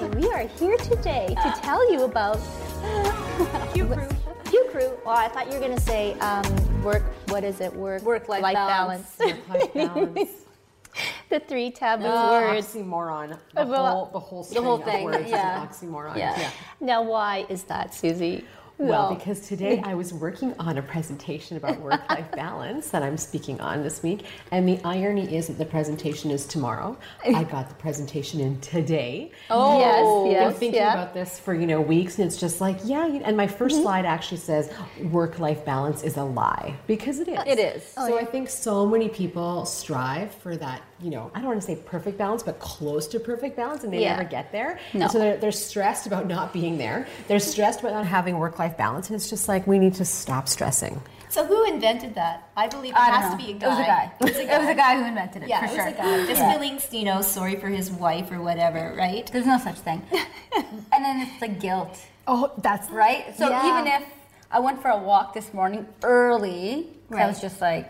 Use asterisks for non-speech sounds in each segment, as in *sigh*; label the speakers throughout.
Speaker 1: We are here today to tell you about *laughs*
Speaker 2: Hue Crew.
Speaker 1: Hue Crew. Well, I thought you were going to say um, work. What is it? Work.
Speaker 2: Work-life balance.
Speaker 3: Work-life balance. *laughs*
Speaker 1: the three taboo
Speaker 2: Oh,
Speaker 1: words.
Speaker 3: oxymoron. The
Speaker 1: Well,
Speaker 3: whole, the whole, string
Speaker 2: whole
Speaker 3: of
Speaker 2: thing, yeah.
Speaker 3: oxymoron.
Speaker 2: Yeah.
Speaker 1: Now, why is that, Susie?
Speaker 3: Well, because today *laughs* I was working on a presentation about work-life *laughs* balance that I'm speaking on this week, and the irony is that the presentation is tomorrow. Eh. I got the presentation in today.
Speaker 2: Oh,
Speaker 1: yes,
Speaker 3: I've
Speaker 1: yes,
Speaker 3: been thinking
Speaker 1: yeah.
Speaker 3: about this for you know weeks, and it's just like, yeah. And my 1st mm-hmm. slide actually says work-life balance is a lie because it is.
Speaker 2: It is.
Speaker 3: so oh, I think so many people strive for that. You know, I don't want to say perfect balance, but close to perfect balance, and they
Speaker 1: Yeah.
Speaker 3: never get there.
Speaker 1: No.
Speaker 3: And so they're, they're stressed about not being there. They're stressed about not having work-life balance, and it's just like we need to stop stressing.
Speaker 4: So who invented that? I believe it
Speaker 2: I
Speaker 4: has
Speaker 2: don't
Speaker 4: to be a
Speaker 2: It
Speaker 4: guy.
Speaker 2: was a guy.
Speaker 4: It was a guy. *laughs*
Speaker 2: It was a guy who invented it.
Speaker 4: Yeah,
Speaker 2: for
Speaker 4: it
Speaker 2: sure.
Speaker 4: was a guy. Just
Speaker 2: Yeah.
Speaker 4: feeling, you know, sorry for his wife or whatever, right?
Speaker 2: There's no such thing. *laughs* and then it's the guilt,
Speaker 3: Oh, that's
Speaker 2: right? So
Speaker 4: Yeah.
Speaker 2: even if I went for a walk this morning early, 'cause I was just like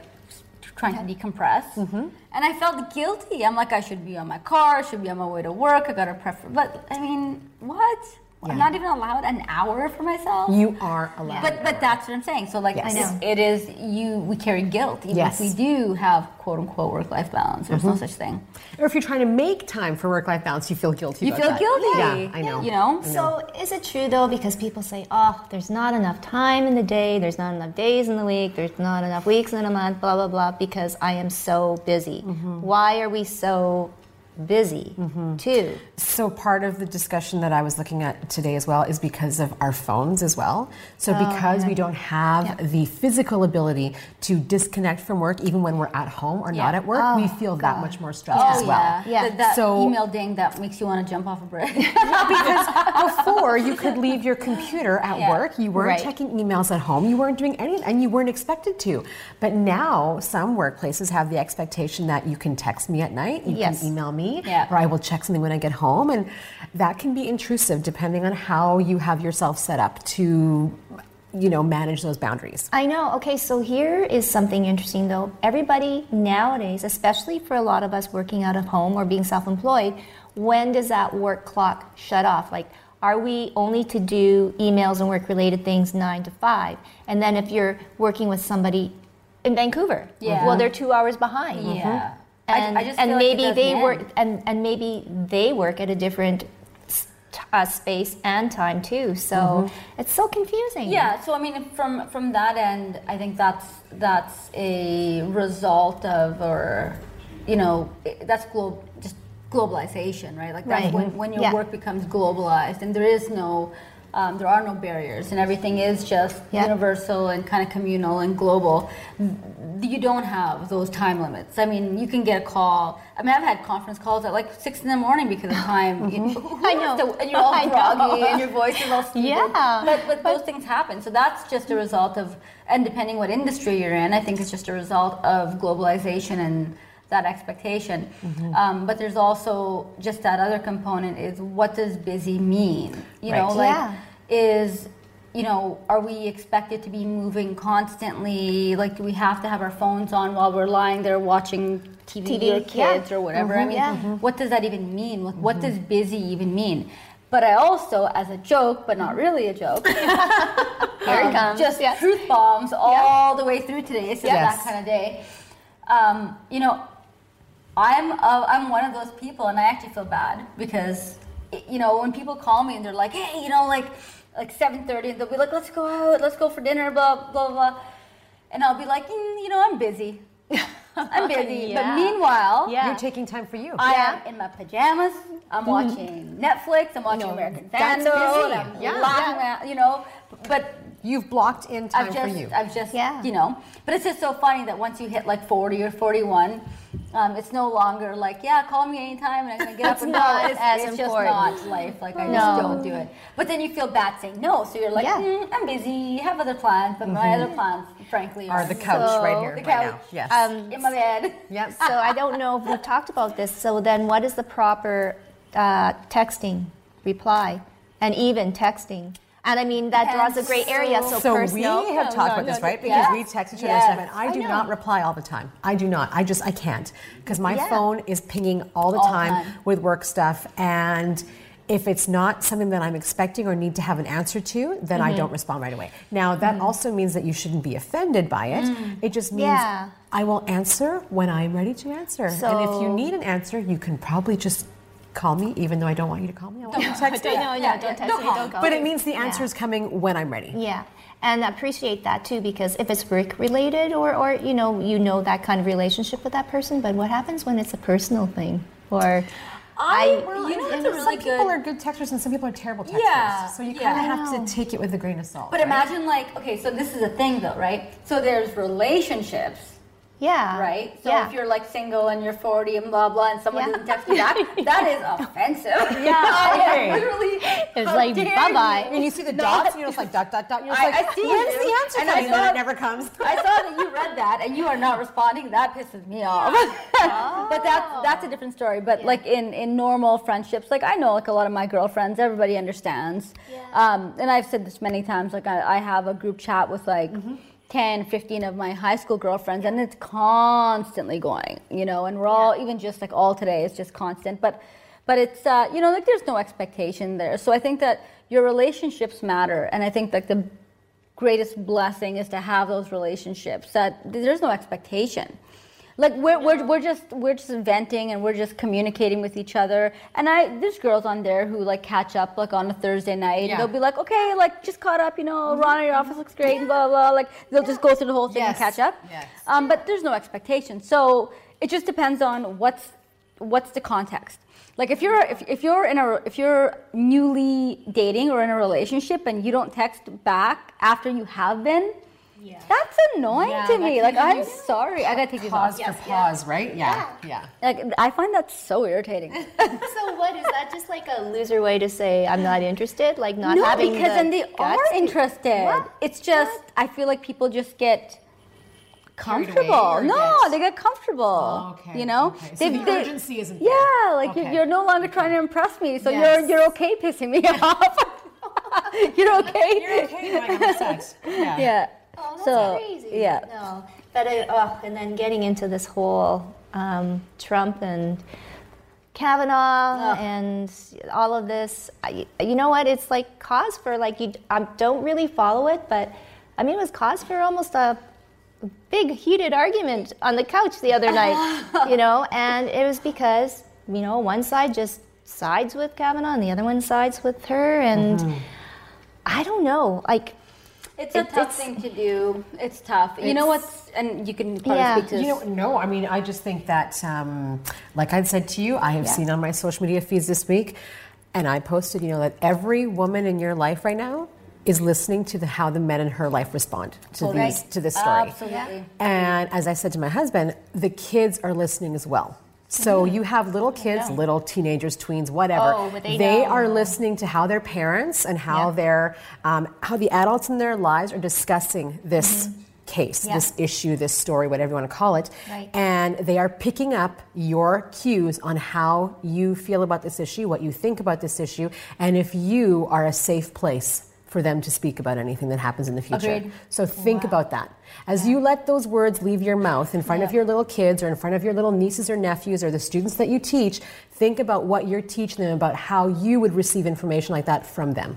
Speaker 2: trying to decompress, mm-hmm. and I felt guilty. I'm like, I should be on my car, I should be on my way to work. I got to prefer, but I mean, what? I'm not even allowed an hour for myself.
Speaker 3: You are allowed.
Speaker 2: But but that's what I'm saying. So like
Speaker 3: Yes. I
Speaker 2: it's- it is you we carry guilt even
Speaker 3: Yes.
Speaker 2: if we do have quote unquote work life balance. There's no such thing.
Speaker 3: or if you're trying to make time for work-life balance, you feel guilty.
Speaker 2: You
Speaker 3: about
Speaker 2: feel
Speaker 3: that.
Speaker 2: guilty.
Speaker 3: Yeah, I know.
Speaker 2: You know?
Speaker 5: So, is it true though? Because people say, oh,
Speaker 1: There's not enough time in the day. There's not enough days in the week. There's not enough weeks in a month. Blah blah blah. Because I am so busy.
Speaker 3: Mm-hmm.
Speaker 1: Why are we so busy? Mm-hmm. Too.
Speaker 3: So part of the discussion that I was looking at today as well is because of our phones as well. So oh, because we don't have the physical ability to disconnect from work even when we're at home or not at work, we oh, feel that much more stressed oh, as well.
Speaker 2: Oh, yeah.
Speaker 1: Yeah.
Speaker 2: That, that
Speaker 3: So-
Speaker 2: email ding that makes you want to jump off a bridge. *laughs*
Speaker 3: because before you could leave your computer at
Speaker 2: Yeah.
Speaker 3: work, you weren't
Speaker 1: Right.
Speaker 3: checking emails at home, you weren't doing anything, and you weren't expected to. But now some workplaces have the expectation that you can text me at night, you
Speaker 1: Yes.
Speaker 3: can email me,
Speaker 2: Yeah.
Speaker 3: or I will check something when I get home, and that can be intrusive depending on how you have yourself set up to, you know, manage those boundaries.
Speaker 1: I know. Okay, so here is something interesting though. Everybody nowadays, especially for a lot of us working out of home or being self employed, when does that work clock shut off? Like, are we only to do emails and work related things nine to five? And then if you're working with somebody in Vancouver,
Speaker 2: Yeah.
Speaker 1: well, they're two hours behind. Mm-hmm.
Speaker 2: yeah. I-
Speaker 1: And,
Speaker 2: I, just
Speaker 1: and
Speaker 2: like
Speaker 1: maybe
Speaker 2: doesn't
Speaker 1: they work and, and maybe they work at a different uh, space and time too. So it's so confusing.
Speaker 2: Yeah, so I mean, from from that end, I think that's that's a result of, or you know, that's glo- just globalization, right? Like that's
Speaker 1: Right.
Speaker 2: when when your
Speaker 1: Yeah.
Speaker 2: work becomes globalized, and there is no. Um, there are no barriers, and everything is just
Speaker 1: Yeah.
Speaker 2: universal and kind of communal and global. You don't have those time limits. I mean, you can get a call. I mean, I've had conference calls at like six in the morning because of time. You- *laughs* who
Speaker 1: I know.
Speaker 2: to- and you're all *laughs* groggy, and your voice is all stupid.
Speaker 1: Yeah.
Speaker 2: But but those things happen. So that's just a result of, and depending what industry you're in, I think it's just a result of globalization and that expectation.
Speaker 1: Mm-hmm.
Speaker 2: Um, but there's also just that other component is what does busy mean? You know, like
Speaker 1: Yeah.
Speaker 2: is you know, are we expected to be moving constantly? Like, do we have to have our phones on while we're lying there watching TV,
Speaker 1: TV,
Speaker 2: or kids
Speaker 1: yeah.
Speaker 2: or whatever? I mean,
Speaker 1: yeah.
Speaker 2: what does that even mean? What, what does busy even mean? But I also, as a joke, but not really a joke, *laughs*
Speaker 1: Here it comes.
Speaker 2: just
Speaker 1: Yes.
Speaker 2: truth bombs all the way through today. So
Speaker 3: Yes.
Speaker 2: that kind of day. Um, you know, I'm uh, I'm one of those people, and I actually feel bad because it- you know, when people call me and they're like, hey, you know, like like 7:30, and they'll be like, let's go out, let's go for dinner, blah blah blah, and I'll be like, mm, you know, I'm busy. *laughs* I'm busy. But meanwhile,
Speaker 1: Yeah.
Speaker 3: You're taking time for you.
Speaker 2: I am in my pajamas. I'm watching Netflix. I'm watching
Speaker 3: No,
Speaker 2: American
Speaker 3: that's
Speaker 2: Vandal.
Speaker 3: busy.
Speaker 2: I'm
Speaker 3: Yeah,
Speaker 2: laughing at, you know, but
Speaker 3: You've blocked in time
Speaker 2: I've just,
Speaker 3: for you.
Speaker 2: I've just,
Speaker 1: Yeah.
Speaker 2: you know, but it's just so funny that once you hit like 40 or 41, um, it's no longer like, yeah, call me anytime and I'm gonna get up and go.
Speaker 1: not
Speaker 2: It's,
Speaker 1: as
Speaker 2: it's
Speaker 1: important.
Speaker 2: just not life. Like I
Speaker 1: No.
Speaker 2: just don't do it. But then you feel bad saying no, so you're like,
Speaker 1: Yeah.
Speaker 2: mm, I'm busy, have other plans, but my other plans, frankly,
Speaker 3: Are the couch
Speaker 1: So-
Speaker 3: right here,
Speaker 2: The
Speaker 3: right now. Yes.
Speaker 1: Um,
Speaker 2: in my bed.
Speaker 3: yep.
Speaker 1: so I don't know if we've *laughs* talked about this. So then, what is the proper uh, texting reply, and even texting? And I mean that draws a gray area. So,
Speaker 3: So we have
Speaker 1: No,
Speaker 3: talked
Speaker 1: no,
Speaker 3: about this, right? Because
Speaker 2: yes.
Speaker 3: we text each other
Speaker 2: Yes.
Speaker 3: and I
Speaker 1: I
Speaker 3: do
Speaker 1: know.
Speaker 3: not reply all the time. I do not. I just I can't because my
Speaker 1: Yeah.
Speaker 3: phone is pinging all the
Speaker 2: All
Speaker 3: time,
Speaker 2: time.
Speaker 3: with work stuff, and if it's not something that I'm expecting or need to have an answer to, then
Speaker 1: Mm-hmm.
Speaker 3: I don't respond right away. Now that also means that you shouldn't be offended by it. It just means
Speaker 1: Mm. Yeah.
Speaker 3: I will answer when I'm ready to answer. and if you need an answer, you can probably just call me, even though I don't want you to call me. I want you to text me.
Speaker 1: No, yeah,
Speaker 2: Yeah,
Speaker 1: don't text
Speaker 2: don't
Speaker 1: me,
Speaker 2: call.
Speaker 1: don't call
Speaker 3: But
Speaker 1: me.
Speaker 3: it means the answer is coming when I'm ready.
Speaker 1: Yeah, and I appreciate that too because if it's work related or, or you know you know that kind of relationship with that person, but what happens when it's a personal thing or I,
Speaker 2: Well, you know, it's really
Speaker 3: some people
Speaker 2: good-
Speaker 3: are good texters and some people are terrible texters.
Speaker 2: Yeah,
Speaker 3: So you
Speaker 2: yeah.
Speaker 3: kind of have to take it with a grain of salt.
Speaker 2: But
Speaker 3: right?
Speaker 2: imagine like, okay, so this is a thing though, right? So there's relationships,
Speaker 1: yeah
Speaker 2: right? So
Speaker 1: yeah.
Speaker 2: if you're like single and you're 40 and blah blah, and someone
Speaker 1: Yeah.
Speaker 2: doesn't text you back, *laughs* that is offensive. *laughs*
Speaker 3: Yeah, *laughs* okay.
Speaker 2: literally.
Speaker 1: It's like,
Speaker 2: dare
Speaker 1: bye-bye.
Speaker 2: you.
Speaker 3: When you see the
Speaker 2: No,
Speaker 3: dots, you're just like dot dot dot. You're just
Speaker 2: I-
Speaker 3: like,
Speaker 2: I see
Speaker 3: when's
Speaker 2: you.
Speaker 3: the answer
Speaker 2: And I
Speaker 3: coming? And
Speaker 2: saw-
Speaker 3: it never comes.
Speaker 2: I saw that you read that and you are not responding. That pisses me off. Oh. but that's that's a different story. But like in in normal friendships, like I know like a lot of my girlfriends, everybody understands. Um, and I've said this many times. Like I, I have a group chat with like. 10 15 of my high school girlfriends and it's constantly going you know and we're all even just like all today is just constant but but it's uh, you know like there's no expectation there. So i think that your relationships matter and i think like the greatest blessing is to have those relationships that there's no expectation like we're, we're, we're just we're just venting and we're just communicating with each other. And i there's girls on there who like catch up like on a thursday night
Speaker 3: Yeah.
Speaker 2: they'll be like okay like just caught up you know Rana your office looks great and blah blah like they'll just go through the whole thing
Speaker 3: Yes.
Speaker 2: and catch up.
Speaker 3: Yes.
Speaker 2: um, but there's no expectation. So it just depends on what's what's the context. Like if you're if, if you're in a if you're newly dating or in a relationship and you don't text back after you have been that's annoying
Speaker 3: Yeah,
Speaker 2: to
Speaker 3: that
Speaker 2: me like i'm
Speaker 3: you *laughs*
Speaker 2: sorry i gotta take these off
Speaker 3: Pause for pause, right? Yeah. Yeah.
Speaker 2: like i find that so irritating *laughs*
Speaker 1: so what is that just like a loser way to say I'm not interested like not
Speaker 2: no
Speaker 1: having
Speaker 2: because
Speaker 1: the
Speaker 2: then they
Speaker 1: guts
Speaker 2: are interested
Speaker 1: What?
Speaker 2: it's just i feel like people just get
Speaker 3: Carried away
Speaker 2: comfortable no
Speaker 3: get-
Speaker 2: they get comfortable
Speaker 3: Oh, okay,
Speaker 2: you know
Speaker 3: okay. So the urgency isn't there.
Speaker 2: yeah like
Speaker 3: Okay.
Speaker 2: you're, you're no longer trying to impress me so
Speaker 3: Yes.
Speaker 2: you're you're okay pissing me *laughs* off you're okay
Speaker 3: You're okay knowing I'm upset. Yeah.
Speaker 2: yeah
Speaker 1: Oh, that's
Speaker 2: so
Speaker 1: crazy.
Speaker 2: yeah
Speaker 1: No, but it, oh, and then getting into this whole um, Trump and Kavanaugh and all of this, I, you know what? It's like cause for like you. I don't really follow it, but I mean, it was cause for almost a big heated argument on the couch the other night. *laughs* you know, and it was because you know one side just sides with Kavanaugh and the other one sides with her, and I don't know, like.
Speaker 2: It's a
Speaker 1: It-
Speaker 2: tough
Speaker 1: it's-
Speaker 2: thing to do it's tough you know
Speaker 3: It's-
Speaker 2: what's and you can probably
Speaker 1: Yeah.
Speaker 2: speak to this
Speaker 3: You know, no, I mean, I just think that, um, like I said to you, I have seen on my social media feeds this week, and I posted, you know, that every woman in your life right now is listening to the, how the men in her life respond to these to this story.
Speaker 2: Absolutely.
Speaker 3: And as I said to my husband, the kids are listening as well. So you have little kids, little teenagers, tweens, whatever.
Speaker 1: Oh, but they
Speaker 3: are listening to how their parents and how
Speaker 1: Yeah.
Speaker 3: their um, how the adults in their lives are discussing this case,
Speaker 1: Yeah.
Speaker 3: this issue, this story, whatever you want to call it.
Speaker 1: Right.
Speaker 3: And they are picking up your cues on how you feel about this issue, what you think about this issue, and if you are a safe place for them to speak about anything that happens in the future.
Speaker 2: Agreed.
Speaker 3: So think about that. As you let those words leave your mouth in front of your little kids or in front of your little nieces or nephews or the students that you teach, think about what you're teaching them about how you would receive information like that from them.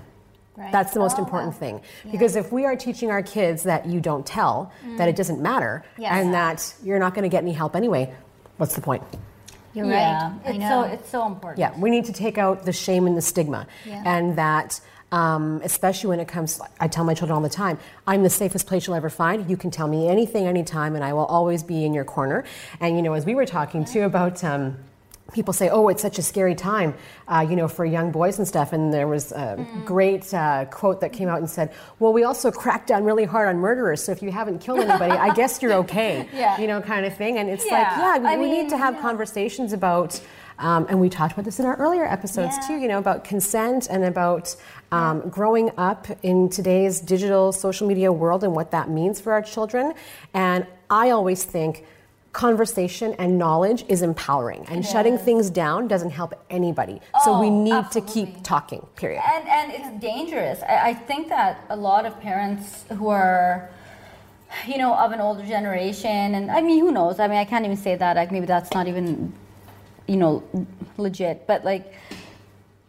Speaker 1: Right.
Speaker 3: That's the most
Speaker 1: Oh,
Speaker 3: important
Speaker 1: wow.
Speaker 3: thing. Because if we are teaching our kids that you don't tell, that it mm. doesn't matter,
Speaker 1: Yes.
Speaker 3: and that you're not going to get any help anyway, what's the point?
Speaker 1: You're
Speaker 2: yeah,
Speaker 1: right. I
Speaker 2: it's
Speaker 1: know.
Speaker 2: so it's so important.
Speaker 3: Yeah, we need to take out the shame and the stigma. And that, um, especially when it comes, I tell my children all the time, I'm the safest place you'll ever find. You can tell me anything, anytime, and I will always be in your corner. And, you know, as we were talking too about, um, people say, oh, it's such a scary time, uh, you know, for young boys and stuff. And there was a great uh, quote that came out and said, well, we also crack down really hard on murderers. So if you haven't killed *laughs* anybody, I guess you're okay.
Speaker 2: Yeah.
Speaker 3: You know, kind of thing. And it's
Speaker 2: Yeah.
Speaker 3: like, yeah, we,
Speaker 2: I
Speaker 3: we need to have
Speaker 2: yeah.
Speaker 3: conversations about, um, and we talked about this in our earlier episodes
Speaker 2: Yeah.
Speaker 3: too, you know, about consent and about um, growing up in today's digital social media world and what that means for our children. And I always think conversation and knowledge is empowering, and shutting things down doesn't help anybody. so we
Speaker 2: Oh,
Speaker 3: need to keep talking, period.
Speaker 2: And and it's dangerous. I, I think that a lot of parents who are, you know, of an older generation, and I mean, who knows? I mean, I can't even say that. Like maybe that's not even, you know, legit. But like,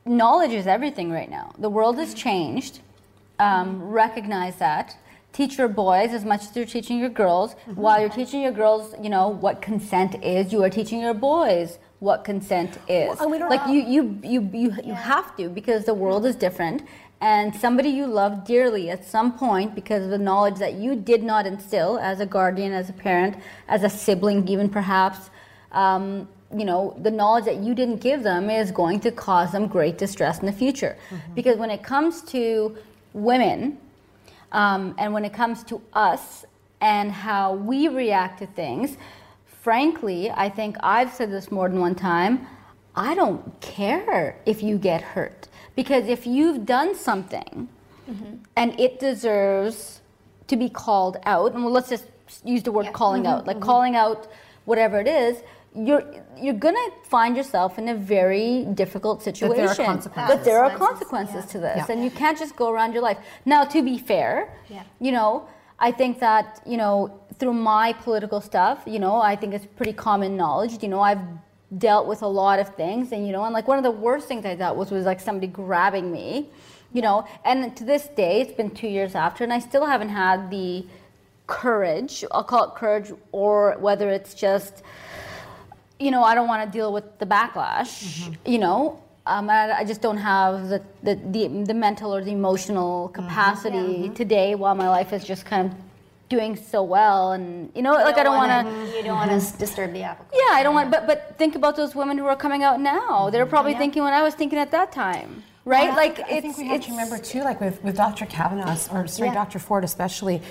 Speaker 2: knowledge is everything right now. The world has changed. Um, recognize that. Teach your boys as much as you're teaching your girls. While you're teaching your girls, you know what consent is. You are teaching your boys what consent is.
Speaker 3: Well, we don't
Speaker 2: like
Speaker 3: have-
Speaker 2: you, you, you, you, you have to because the world is different. And somebody you love dearly at some point, because of the knowledge that you did not instill as a guardian, as a parent, as a sibling, even perhaps, um, you know, the knowledge that you didn't give them is going to cause them great distress in the future. Mm-hmm. Because when it comes to women, um, and when it comes to us and how we react to things, frankly, I think I've said this more than one time. I don't care if you get hurt because if you've done something mm-hmm. and it deserves to be called out, and well, let's just use the word calling out, mm-hmm. like calling out whatever it is. You're you're gonna find yourself in a very difficult situation.
Speaker 3: But there are consequences.
Speaker 2: There are consequences to this,
Speaker 3: Yeah.
Speaker 2: and you can't just go around your life. Now, to be fair, yeah. you know, I think that you know through my political stuff, you know, I think it's pretty common knowledge. You know, I've dealt with a lot of things, and you know, and like one of the worst things I dealt with was like somebody grabbing me, you know, and to this day, it's been two years after, and I still haven't had the courage. I'll call it courage, or whether it's just you know, I don't want to deal with the backlash, mm-hmm. you know. Um, I, I just don't have the, the, the, the mental or the emotional mm-hmm. capacity mm-hmm. today while my life is just kind of doing so well. And, you know, like I don't want to.
Speaker 1: You don't want to disturb the apple.
Speaker 2: Yeah, I don't want, but but think about those women who are coming out now. They're probably thinking what I was thinking at that time, right?
Speaker 3: I
Speaker 2: like
Speaker 3: think, I think we have to remember too, like with, with Dr. Kavanaugh or sorry, Dr. Ford especially.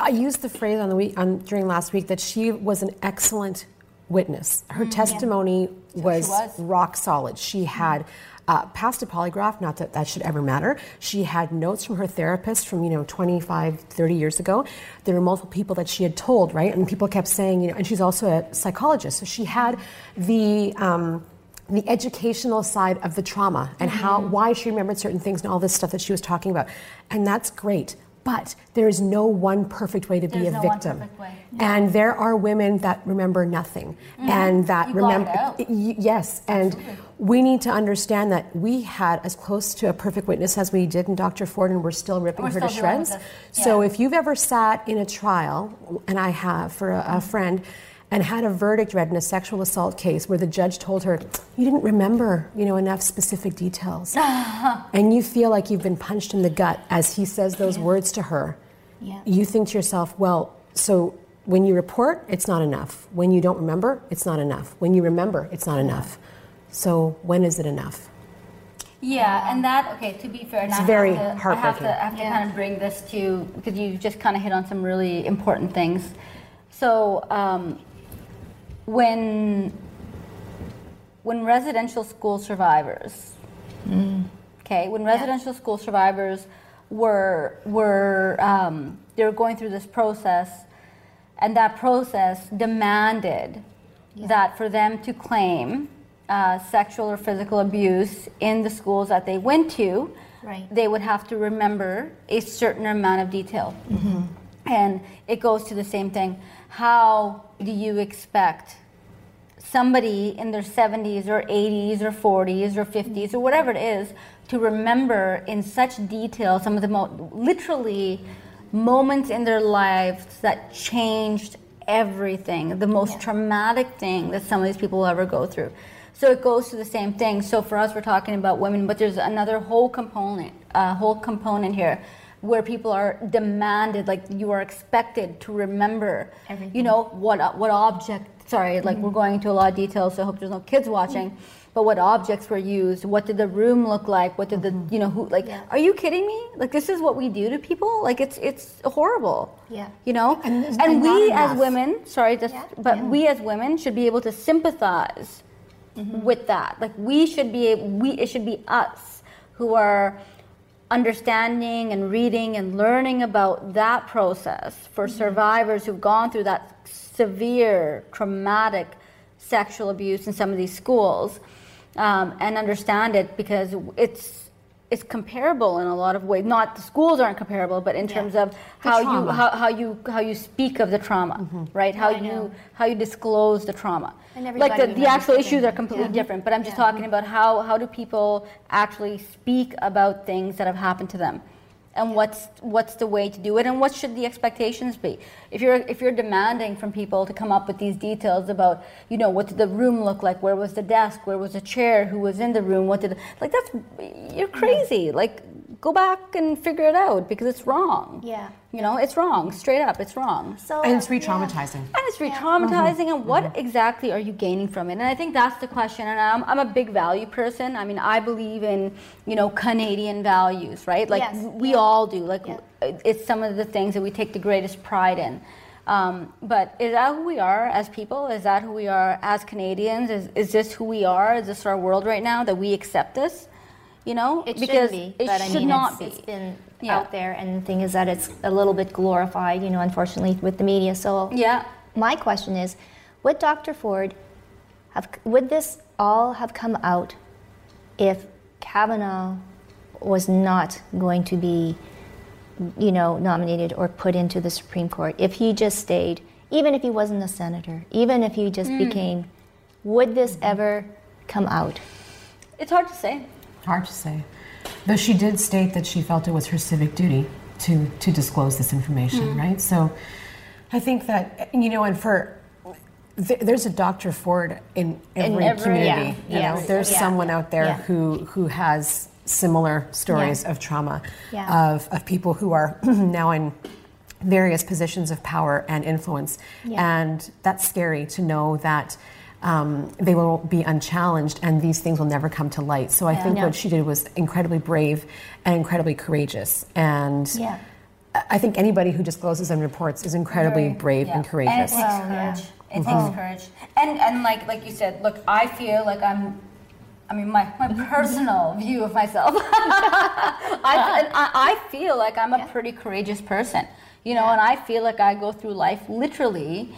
Speaker 3: I used the phrase on the week on, during last week that she was an excellent witness. Her testimony was,
Speaker 2: was.
Speaker 3: rock solid. She had uh, passed a polygraph, not that that should ever matter. She had notes from her therapist from, you know, 25, 30 years ago. There were multiple people that she had told, right? And people kept saying, you know, and she's also a psychologist. So she had the, um, the educational side of the trauma and how, why she remembered certain things and all this stuff that she was talking about. And that's great. But there is no one perfect way to be
Speaker 2: There's
Speaker 3: a
Speaker 2: no
Speaker 3: victim.
Speaker 2: way.
Speaker 3: And there are women that remember nothing mm-hmm. and that
Speaker 2: You
Speaker 3: remember yes and we need to understand that we had as close to a perfect witness as we did in Dr. Ford and we're still ripping
Speaker 2: We're
Speaker 3: her to
Speaker 2: still with
Speaker 3: shreds.
Speaker 2: this.
Speaker 3: So if you've ever sat in a trial and I have for a, a mm-hmm. friend and had a verdict read in a sexual assault case where the judge told her you didn't remember you know enough specific details *laughs* and you feel like you've been punched in the gut as he says those words to her
Speaker 1: Yeah.
Speaker 3: you think to yourself well so when you report it's not enough when you don't remember it's not enough when you remember it's not enough so when is it enough
Speaker 2: Yeah, and that okay. To be fair, and
Speaker 3: It's
Speaker 2: I
Speaker 3: very
Speaker 2: have to, I have
Speaker 3: heartbreaking.
Speaker 2: to, I have to kind of bring this to because you just kind of hit on some really important things. So um, when when residential school survivors, okay, when residential school survivors were were um, they were going through this process, and that process demanded that for them to claim uh, sexual or physical abuse in the schools that they went to,
Speaker 1: Right.
Speaker 2: they would have to remember a certain amount of detail. And it goes to the same thing. How do you expect somebody in their 70s or 80s or 40s or 50s or whatever it is to remember in such detail some of the most literally moments in their lives that changed everything, the most traumatic thing that some of these people will ever go through. So it goes to the same thing. So for us, we're talking about women, but there's another whole component, a whole component here, where people are demanded, like you are expected to remember, you know, what what object. Sorry, like we're mm-hmm. going into a lot of details. So I hope there's no kids watching. But what objects were used? What did the room look like? What did the mm-hmm. you know who like? Are you kidding me? Like this is what we do to people? Like it's it's horrible.
Speaker 1: Yeah.
Speaker 2: You know,
Speaker 3: And
Speaker 2: and we as
Speaker 3: enough.
Speaker 2: women, sorry, just but we as women should be able to sympathize mm-hmm. with that. Like we should be we it should be us who are understanding and reading and learning about that process for survivors who've gone through that severe traumatic sexual abuse in some of these schools um, and understand it because it's it's comparable in a lot of ways. Not the schools aren't comparable, but in terms of how you how, how you how you speak of the trauma, right? How you how you disclose the trauma.
Speaker 1: And
Speaker 2: like the, the actual issues are completely different. But I'm just talking about how how do people actually speak about things that have happened to them, and what's what's the way to do it, and what should the expectations be? If you're if you're demanding from people to come up with these details about you know what did the room look like, where was the desk, where was the chair, who was in the room, what did like that's you're crazy. Like go back and figure it out because it's wrong.
Speaker 1: Yeah.
Speaker 2: You know, it's wrong. Straight up, it's wrong.
Speaker 1: So
Speaker 3: And it's re-traumatizing.
Speaker 2: And it's re-traumatizing, and what exactly are you gaining from it? And I think that's the question. And I'm, I'm a big value person. I mean, I believe in you know Canadian values, right? Like
Speaker 1: Yes,
Speaker 2: we
Speaker 1: yeah.
Speaker 2: all do. Like
Speaker 1: Yeah.
Speaker 2: it's some of the things that we take the greatest pride in. Um, but is that who we are as people? Is that who we are as Canadians? Is, is this who we are? Is this our world right now that we accept this? You know,
Speaker 1: It
Speaker 2: because
Speaker 1: should be,
Speaker 2: it
Speaker 1: but I
Speaker 2: should
Speaker 1: mean,
Speaker 2: not
Speaker 1: it's,
Speaker 2: be.
Speaker 1: it's been
Speaker 2: Yeah.
Speaker 1: out there, and the thing is that it's a little bit glorified, you know, unfortunately with the media. So
Speaker 2: yeah.
Speaker 1: my question is, would Dr. Ford have would this all have come out if Kavanaugh was not going to be, you know, nominated or put into the Supreme Court? If he just stayed, even if he wasn't a senator, even if he just hmm. became, would this ever come out?
Speaker 2: It's hard to say.
Speaker 3: Hard to say. Though she did state that she felt it was her civic duty to, to disclose this information, mm-hmm. right? So I think that, you know, and for, th- there's a Dr. Ford in every,
Speaker 2: every-
Speaker 3: community.
Speaker 1: yeah,
Speaker 3: you know, there's
Speaker 1: yeah,
Speaker 3: someone out there
Speaker 1: yeah.
Speaker 3: who, who has similar stories of trauma,
Speaker 1: Yeah.
Speaker 3: of, of people who are *clears throat* now in various positions of power and influence. And that's scary to know that um, they will be unchallenged and these things will never come to light. So I think
Speaker 1: No.
Speaker 3: what she did was incredibly brave and incredibly courageous. And
Speaker 1: Yeah.
Speaker 3: I- I think anybody who discloses and reports is incredibly brave
Speaker 2: Yeah.
Speaker 3: and courageous.
Speaker 2: And it takes courage. It takes courage. And and like like you said, look, I feel like I'm. I mean, my, my *laughs* personal view of myself. *laughs* I, and I I feel like I'm a pretty courageous person, you know, and I feel like I go through life literally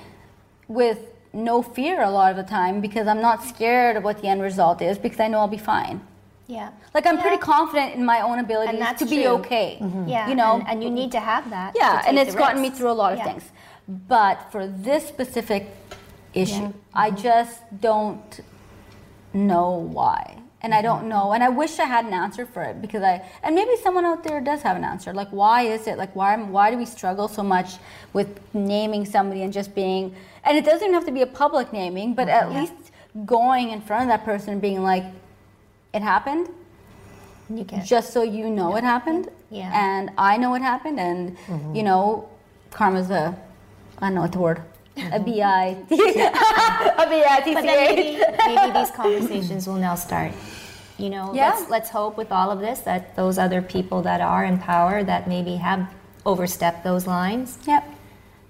Speaker 2: with no fear a lot of the time because I'm not scared of what the end result is because I know I'll be fine.
Speaker 1: Yeah.
Speaker 2: Like I'm
Speaker 1: Yeah.
Speaker 2: pretty confident in my own
Speaker 1: that's
Speaker 2: to be
Speaker 1: true.
Speaker 2: okay. Mm-hmm.
Speaker 1: Yeah,
Speaker 2: you know,
Speaker 1: and, and you need to have that.
Speaker 2: yeah, and it's gotten me through a lot of
Speaker 1: Yeah.
Speaker 2: things. But for this specific issue, I mm-hmm. just don't know why. And I don't mm-hmm. know. And I wish I had an answer for it because I, and maybe someone out there does have an answer. Like, why is it? Like, why, why do we struggle so much with naming somebody and just being, and it doesn't even have to be a public naming, but at least going in front of that person and being like, it happened
Speaker 1: You get
Speaker 2: just so you know it happened.
Speaker 1: Yeah.
Speaker 2: And I know it happened, and mm-hmm. you know, karma's a, I don't know what the word, a mm-hmm. B I, *laughs* a B I T
Speaker 1: But
Speaker 2: C
Speaker 1: then
Speaker 2: A.
Speaker 1: maybe, maybe these conversations will now start. You know,
Speaker 2: Yeah.
Speaker 1: let's, let's hope with all of this that those other people that are in power that maybe have overstepped those lines,
Speaker 2: Yep.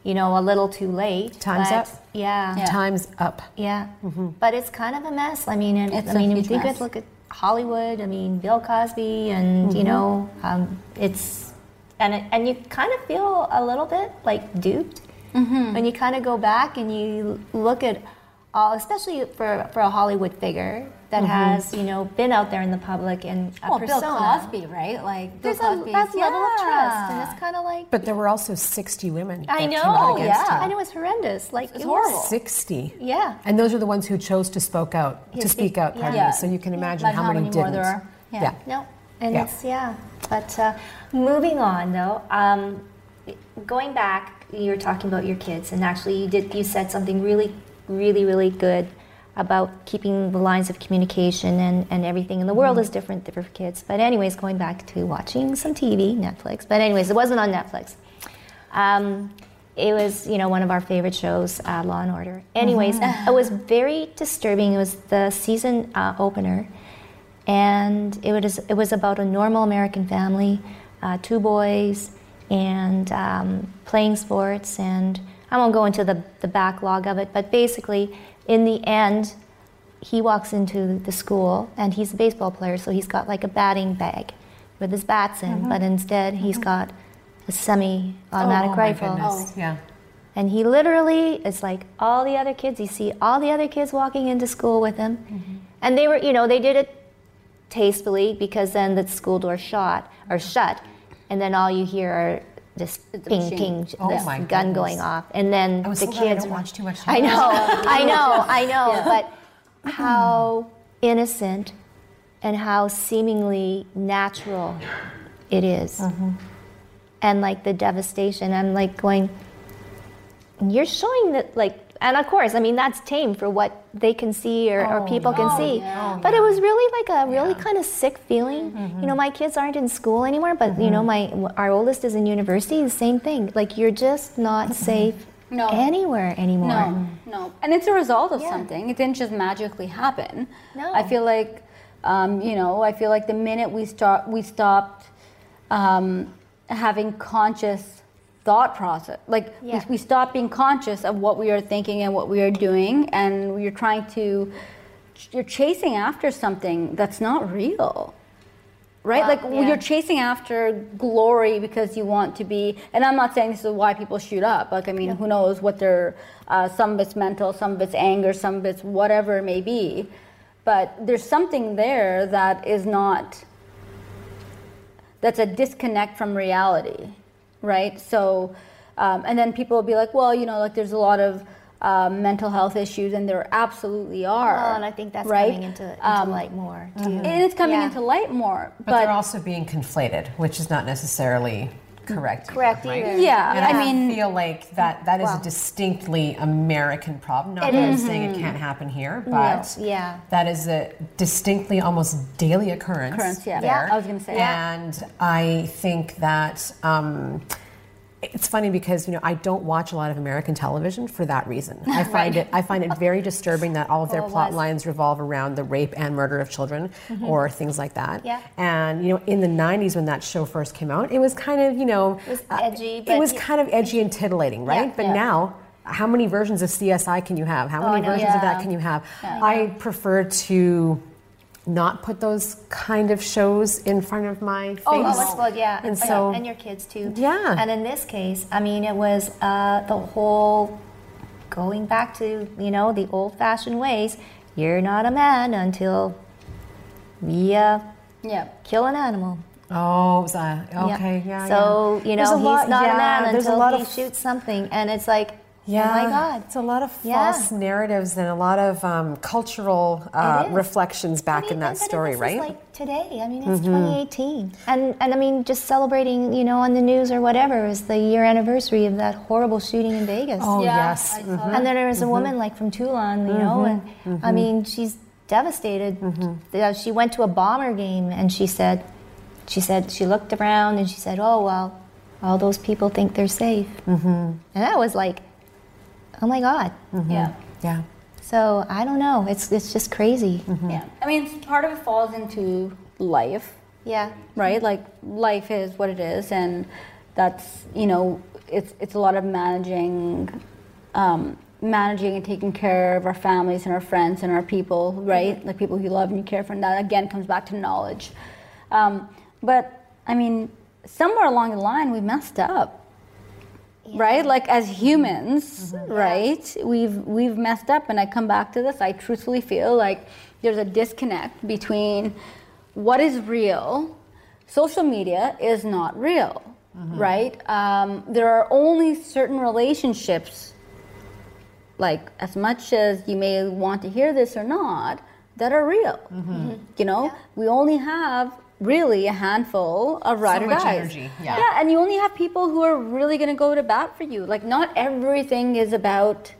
Speaker 1: You know, a little too late.
Speaker 3: Time's
Speaker 1: but-
Speaker 3: up.
Speaker 1: Yeah.
Speaker 2: Yeah.
Speaker 3: Time's up.
Speaker 1: Yeah. Mm-hmm. But it's kind of a mess. I mean, and,
Speaker 2: It's
Speaker 1: I
Speaker 2: a
Speaker 1: mean,
Speaker 2: huge
Speaker 1: if you
Speaker 2: mess.
Speaker 1: could look at Hollywood, I mean, Bill Cosby, and you mm-hmm. know, um, it's and it, and you kind of feel a little bit like duped mm-hmm. when you kind of go back and you look at, all, especially for for a Hollywood figure that has you know been out there in the public and a
Speaker 2: Well, Bill
Speaker 1: persona.
Speaker 2: Cosby, right? Like Bill
Speaker 1: There's a
Speaker 2: Cosby.
Speaker 1: that level of trust, and
Speaker 2: yeah.
Speaker 1: it's kind of like
Speaker 3: But there were also 60 women.
Speaker 1: I know,
Speaker 3: Came out against
Speaker 2: yeah.
Speaker 3: him.
Speaker 1: I know it's horrendous. Like
Speaker 2: It's
Speaker 1: it was-
Speaker 2: horrible.
Speaker 3: 60.
Speaker 1: Yeah.
Speaker 3: And those are the ones who chose to spoke out, to
Speaker 1: Yes,
Speaker 3: speak out, pardon
Speaker 2: yeah.
Speaker 3: me. So you can imagine
Speaker 2: Imagine
Speaker 3: how,
Speaker 2: how
Speaker 3: many,
Speaker 2: many more
Speaker 3: didn't.
Speaker 2: there are. Yeah.
Speaker 1: No, and
Speaker 3: Yeah.
Speaker 1: it's yeah. But uh, moving on though, um, going back you were talking about your kids, and actually, you did. You said something really, really, really good about keeping the lines of communication and, and everything in the world is different for kids. But anyways, going back to watching some TV, Netflix. But anyways, it wasn't on Netflix. Um, it was, you know, one of our favorite shows, uh, Law and Order. Anyways, it was very disturbing. It was the season uh, opener, and it was it was about a normal American family, uh, two boys, and um, playing sports. And I won't go into the the backlog of it, but basically, in the end, he walks into the school, and he's a baseball player, so he's got like a batting bag with his bats in, but instead he's got a semi-automatic
Speaker 3: oh,
Speaker 1: rifle.
Speaker 3: My goodness. Yeah.
Speaker 1: And he literally is like all the other kids. You see all the other kids walking into school with him.
Speaker 3: Mm-hmm.
Speaker 1: And they were, you know, they did it tastefully because then the school door shut or shut. And then all you hear are this ping, ping,
Speaker 3: Oh
Speaker 1: this gun
Speaker 3: goodness.
Speaker 1: going off. And then
Speaker 3: I
Speaker 1: the
Speaker 3: so I
Speaker 1: kids.
Speaker 3: don't watch too much
Speaker 1: I *laughs* know, I know, I know. But how innocent and how seemingly natural it is.
Speaker 3: Mm-hmm.
Speaker 1: And like the devastation. I'm like going, you're showing that like and of course i mean that's tame for what they can see or, or people can see. but it was really like a really kind of sick feeling. You know my kids aren't in school anymore but you know my our oldest is in university the same thing. Like you're just not safe
Speaker 2: No.
Speaker 1: anywhere anymore.
Speaker 2: No, no, and it's a result of something. It didn't just magically happen.
Speaker 1: No.
Speaker 2: I feel like, um, you know, I feel like the minute we start, we stopped um, having conscious thought process. Like
Speaker 1: Yeah.
Speaker 2: we, we stopped being conscious of what we are thinking and what we are doing, and you're trying to, you're chasing after something that's not real. Right? like
Speaker 1: yeah.
Speaker 2: you're chasing after glory because you want to be, and I'm not saying this is why people shoot up. Like, I mean, who knows what their, uh, some of it's mental, some of it's anger, some of it's whatever it may be. But there's something there that is not, that's a disconnect from reality, right? So, um, and then people will be like, well, you know, like there's a lot of uh, mental health issues, and there absolutely are.
Speaker 1: well, and i think that's
Speaker 2: right?
Speaker 1: coming into, into
Speaker 2: Um,
Speaker 1: light more too
Speaker 2: and it's coming
Speaker 1: Yeah.
Speaker 2: into light more.
Speaker 3: But, they're also being conflated, which is not necessarily correct. either,
Speaker 1: Correct
Speaker 3: right?
Speaker 1: either.
Speaker 2: Yeah,
Speaker 3: And
Speaker 2: I
Speaker 3: I,
Speaker 2: mean-
Speaker 3: feel like that that is
Speaker 1: Wow.
Speaker 3: a distinctly American problem. Not
Speaker 1: It
Speaker 3: that I'm saying it can't happen here, but
Speaker 1: yeah.
Speaker 3: that is a distinctly almost daily occurrence.
Speaker 2: Occurrence, yeah.
Speaker 3: there.
Speaker 2: Yeah, I was gonna say. Yeah.
Speaker 3: And I think that. Um, it's funny because you know I don't watch a lot of American television for that reason. I *laughs* find it I find it very disturbing that all of their
Speaker 1: Oh,
Speaker 3: plot
Speaker 1: was.
Speaker 3: lines revolve around the rape and murder of children or things like that.
Speaker 1: Yeah.
Speaker 3: And you know, in the '90s when that show first came out, it was kind of you know
Speaker 1: It was
Speaker 3: uh,
Speaker 1: edgy,
Speaker 3: it was kind of edgy and titillating, right?
Speaker 1: Yeah.
Speaker 3: but
Speaker 2: Yeah.
Speaker 3: now. How many versions of CSI can you have? How
Speaker 1: Oh,
Speaker 3: many
Speaker 1: know.
Speaker 3: versions of that can you have? I prefer to not put those kind of shows in front of my face.
Speaker 1: Oh, oh, it's well, yeah,
Speaker 3: And
Speaker 1: and
Speaker 3: so-
Speaker 1: and your kids too.
Speaker 3: Yeah.
Speaker 1: And in this case, I mean, it was uh, the whole going back to you know the old-fashioned ways. You're not a man until we uh,
Speaker 2: yeah.
Speaker 1: kill an animal.
Speaker 3: Oh, was, okay, yeah.
Speaker 1: yeah So
Speaker 3: yeah.
Speaker 1: you know he's
Speaker 3: lot-
Speaker 1: not
Speaker 3: yeah,
Speaker 1: a man
Speaker 3: there's a
Speaker 1: until
Speaker 3: lot
Speaker 1: he
Speaker 3: of
Speaker 1: shoots something, and it's like,
Speaker 3: Yeah,
Speaker 1: oh my God.
Speaker 3: it's a lot of
Speaker 1: Yeah.
Speaker 3: false narratives and a lot of um, cultural uh, reflections back
Speaker 1: But
Speaker 3: in that story,
Speaker 1: this is
Speaker 3: right?
Speaker 1: like today. I mean, it's 2018, and and I mean, just celebrating, you know, on the news or whatever is the year anniversary of that horrible shooting in Vegas.
Speaker 3: oh
Speaker 2: Yeah,
Speaker 3: yes,
Speaker 2: I saw
Speaker 3: Mhm.
Speaker 1: And then there was a woman like from Toulon, you know, and I mean, she's devastated. Uh, She went to a bomber game and she said, she said, she looked around and she said, oh, well, all those people think they're safe. Mm-hmm. And that was like, oh my God.
Speaker 2: Yeah.
Speaker 3: yeah.
Speaker 1: So I don't know. It's, it's just crazy.
Speaker 2: Yeah. I mean, part of it falls into life,
Speaker 1: Yeah.
Speaker 2: right? Like life is what it is, and that's you know, it's it's a lot of managing, um, managing and taking care of our families and our friends and our people, right? Like people you love and you care for, and that again comes back to knowledge. Um, but I mean, somewhere along the line, we messed up. Right, like as humans, mm-hmm. right? We've we've messed up, and I come back to this. I truthfully feel like there's a disconnect between what is real. Social media is not real, mm-hmm. right? Um, there are only certain relationships like as much as you may want to hear this or not that are real mm-hmm. you know we only have really a handful of ride or
Speaker 3: much
Speaker 2: dies.
Speaker 3: energy, yeah.
Speaker 2: yeah, and you only have people who are really going to go to bat for you. Like not everything is about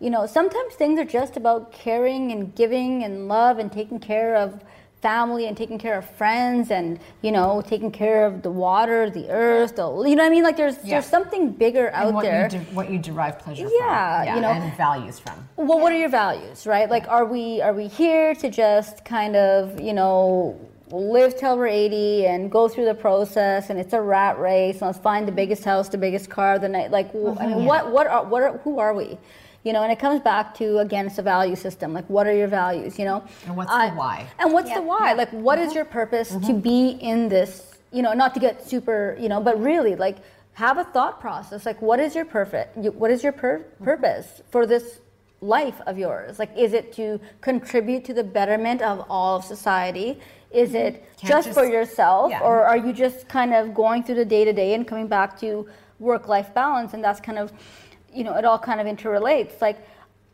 Speaker 2: you know, sometimes things are just about caring and giving and love and taking care of family and taking care of friends and you know taking care of the water the earth the you know what i mean like there's
Speaker 3: Yeah.
Speaker 2: there's something bigger out
Speaker 3: and what
Speaker 2: there
Speaker 3: You de- what you derive pleasure
Speaker 2: Yeah,
Speaker 3: from.
Speaker 2: you know.
Speaker 3: and values from.
Speaker 2: well what are your values right like are we are we here to just kind of you know live till we're 80 and go through the process and it's a rat race and let's find the biggest house the biggest car the night like
Speaker 3: Mm-hmm.
Speaker 2: mean what what are what are, who are we? You know and it comes back to again it's a value system like what are your values you know?
Speaker 3: And what's the why?
Speaker 2: and what's the why? Like what is your purpose to be in this you know not to get super you know but really like have a thought process like what is your perfect what is your pur- purpose for this life of yours? Like is it to contribute to the betterment of all of society is it
Speaker 3: Can't
Speaker 2: just, for yourself
Speaker 3: yeah.
Speaker 2: or are you just kind of going through the day to day and coming back to work life balance and that's kind of you know it all kind of interrelates like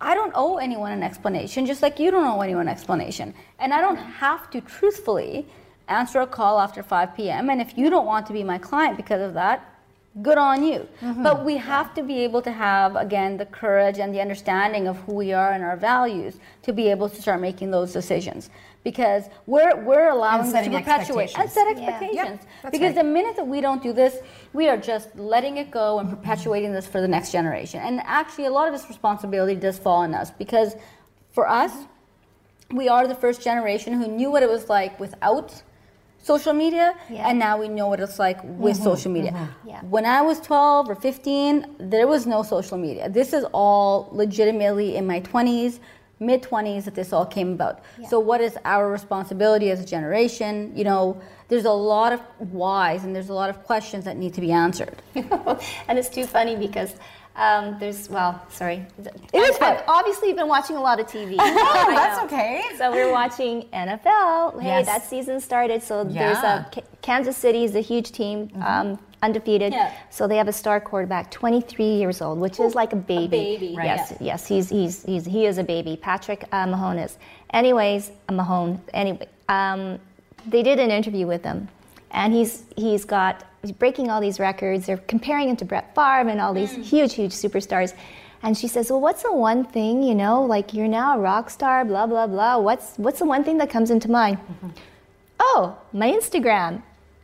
Speaker 2: I don't owe anyone an explanation, just like you don't owe anyone an explanation. And I don't have to truthfully answer a call after 5 p.m. And if you don't want to be my client because of that, good on you. Mm-hmm. But we have to be able to have, again, the courage and the understanding of who we are and our values to be able to start making those decisions. Because we're, we're allowing this to perpetuate and
Speaker 3: expectations.
Speaker 2: set
Speaker 1: Yeah.
Speaker 2: expectations. because
Speaker 3: right.
Speaker 2: the minute that we don't do this, we are just letting it go and perpetuating this for the next generation. And actually, a lot of this responsibility does fall on us because for us, we are the first generation who knew what it was like without social media,
Speaker 1: Yeah.
Speaker 2: and now we know what it's like with social media.
Speaker 1: Yeah.
Speaker 2: When I was 12 or 15, there was no social media. This is all legitimately in my 20s, mid 20s that this all came about. So, what is our responsibility as a generation? You know, there's a lot of whys and there's a lot of questions that need to be answered. *laughs*
Speaker 1: and it's too funny because um, there's well, sorry.
Speaker 2: It is fun.
Speaker 1: I've obviously been watching a lot of TV. *laughs*
Speaker 3: Oh, that's okay.
Speaker 1: So we're watching NFL. Hey,
Speaker 3: Yes.
Speaker 1: that season started. So there's
Speaker 3: Yeah.
Speaker 1: a K- Kansas City is a huge team, um, undefeated.
Speaker 2: Yeah.
Speaker 1: So they have a star quarterback, 23 years old, which is like a baby.
Speaker 2: baby, Right.
Speaker 1: Yes, yes, he's he's he's he is a baby. Patrick uh, Mahomes. Anyways, uh, Mahone. Anyway, um, they did an interview with him, and he's he's got he's breaking all these records. They're comparing him to Brett Favre and all these huge, huge superstars. And she says, "Well, what's the one thing you know? Like you're now a rock star, blah blah blah. What's what's the one thing that comes into mind? Oh, my Instagram.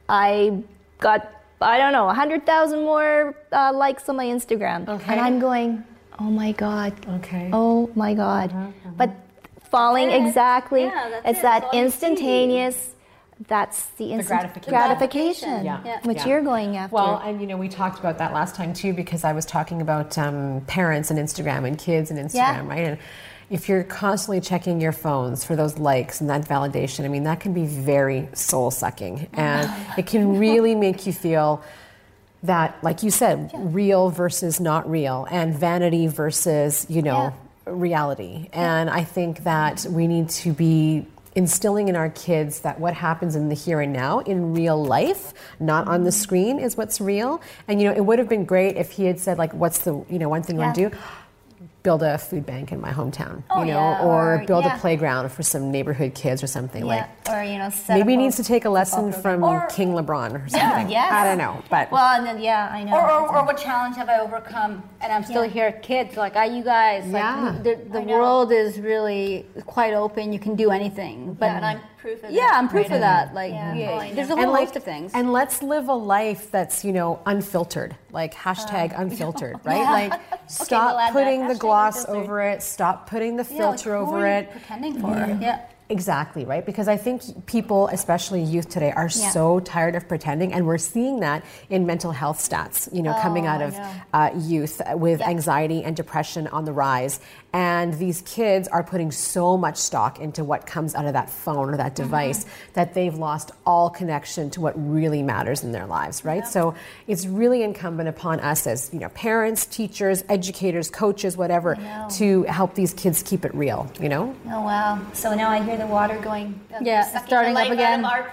Speaker 1: I got I don't know, hundred thousand more uh, likes on my Instagram,
Speaker 3: Okay.
Speaker 1: and I'm going, oh my god,
Speaker 3: Okay.
Speaker 1: oh my god. But falling exactly,
Speaker 2: yeah,
Speaker 1: it's
Speaker 2: it.
Speaker 1: that
Speaker 2: That's all you see.
Speaker 1: instantaneous. That's the instant
Speaker 3: gratification.
Speaker 1: gratification,
Speaker 3: Yeah.
Speaker 2: Yeah.
Speaker 1: which
Speaker 3: Yeah.
Speaker 1: you're going after.
Speaker 3: Well, and you know, we talked about that last time too, because I was talking about um, parents and Instagram and kids and Instagram, right? And if you're constantly checking your phones for those likes and that validation, I mean, that can be very soul sucking. And *sighs* it can really make you feel that, like you said, real versus not real, and vanity versus, you know, reality. And I think that we need to be instilling in our kids that what happens in the here and now in real life not on the mm-hmm. screen is what's real. And you know it would have been great if he had said like what's the you know one thing we want to do build a food bank in my hometown
Speaker 1: Oh,
Speaker 3: you know
Speaker 1: yeah,
Speaker 3: or,
Speaker 1: or-
Speaker 3: build
Speaker 1: yeah.
Speaker 3: a playground for some neighborhood kids or something
Speaker 1: yeah,
Speaker 3: like
Speaker 1: or you know, set
Speaker 3: maybe he
Speaker 1: up
Speaker 3: needs to take a lesson from
Speaker 2: Or-
Speaker 3: king lebron or something
Speaker 1: Yeah, yes.
Speaker 3: i don't know but
Speaker 1: Well, and then yeah, I know.
Speaker 2: Or, or, or what challenge have I overcome? And I'm still
Speaker 1: Yeah.
Speaker 2: here, kids. Like, are you guys? Like,
Speaker 3: Yeah.
Speaker 2: the, the world is really quite open. You can do anything. But
Speaker 1: yeah, and I'm proof of that.
Speaker 2: yeah,
Speaker 1: that.
Speaker 2: I'm proof
Speaker 1: right
Speaker 2: of
Speaker 1: now.
Speaker 2: that. Like,
Speaker 1: Yeah.
Speaker 2: yeah, there's a whole
Speaker 3: and like,
Speaker 2: of things.
Speaker 3: And let's live a life that's, you know, unfiltered. Like uh, hashtag *laughs* unfiltered, right? Like *laughs* stop
Speaker 1: we'll add that.
Speaker 3: putting the
Speaker 1: Hashtag
Speaker 3: gloss
Speaker 1: unfiltered.
Speaker 3: over it. Stop putting the
Speaker 2: Yeah, like,
Speaker 3: filter
Speaker 2: who
Speaker 3: over
Speaker 2: are you
Speaker 3: it.
Speaker 2: Pretending for. Yeah.
Speaker 3: Exactly, right? Because I think people, especially youth today, are
Speaker 1: Yeah.
Speaker 3: so tired of pretending, and we're seeing that in mental health stats, you know, coming out of uh, youth with anxiety and depression on the rise. And these kids are putting so much stock into what comes out of that phone or that device that they've lost all connection to what really matters in their lives, right? So it's really incumbent upon us as, you know, parents, teachers, educators, coaches, whatever, to help these kids keep it real, you know?
Speaker 1: Oh wow! So now I hear the water going. uh,
Speaker 2: Yeah, starting
Speaker 1: the
Speaker 2: up again.
Speaker 1: Out of our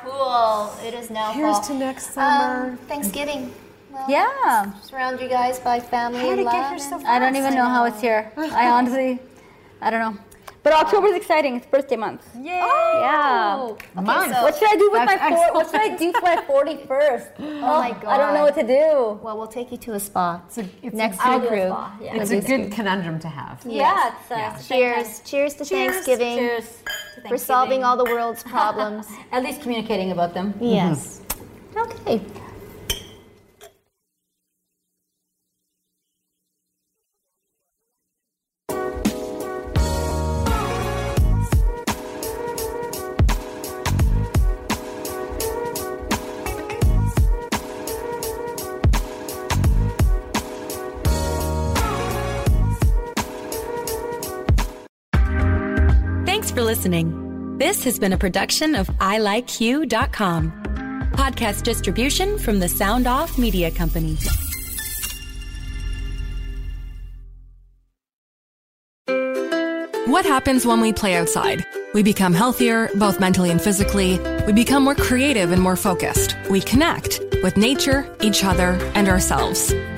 Speaker 1: pool. It is now
Speaker 3: Here's
Speaker 1: fall.
Speaker 3: to next summer.
Speaker 1: Um, Thanksgiving. Well,
Speaker 2: Yeah.
Speaker 1: Surround you guys by family
Speaker 3: How
Speaker 1: and
Speaker 3: did it
Speaker 1: love.
Speaker 3: get here so
Speaker 1: and-
Speaker 2: I don't even know how it's here. I *laughs* honestly, I don't know. But October is exciting. It's birthday month.
Speaker 4: Yay!
Speaker 2: Yeah.
Speaker 3: Month.
Speaker 2: What should I do with my four, *laughs* What should I do for my forty first? *laughs* Oh
Speaker 1: my god!
Speaker 2: I don't know what to do.
Speaker 1: Well, we'll take you to a spa
Speaker 3: It's a, it's
Speaker 1: next
Speaker 3: a,
Speaker 1: to the crew.
Speaker 2: spa, yeah.
Speaker 3: it's a good conundrum to have.
Speaker 2: Yeah, it's, uh,
Speaker 3: Yeah.
Speaker 2: it's a great time.
Speaker 1: Cheers. Cheers to Thanksgiving.
Speaker 2: Cheers. to
Speaker 1: For
Speaker 2: Thanksgiving.
Speaker 1: solving all the world's problems.
Speaker 2: At least communicating about them.
Speaker 1: yes. Okay.
Speaker 6: Listening. This has been a production of ilikeyou.com. Podcast distribution from the Sound Off Media Company.
Speaker 7: What happens when we play outside? We become healthier, both mentally and physically. We become more creative and more focused. We connect with nature, each other, and ourselves.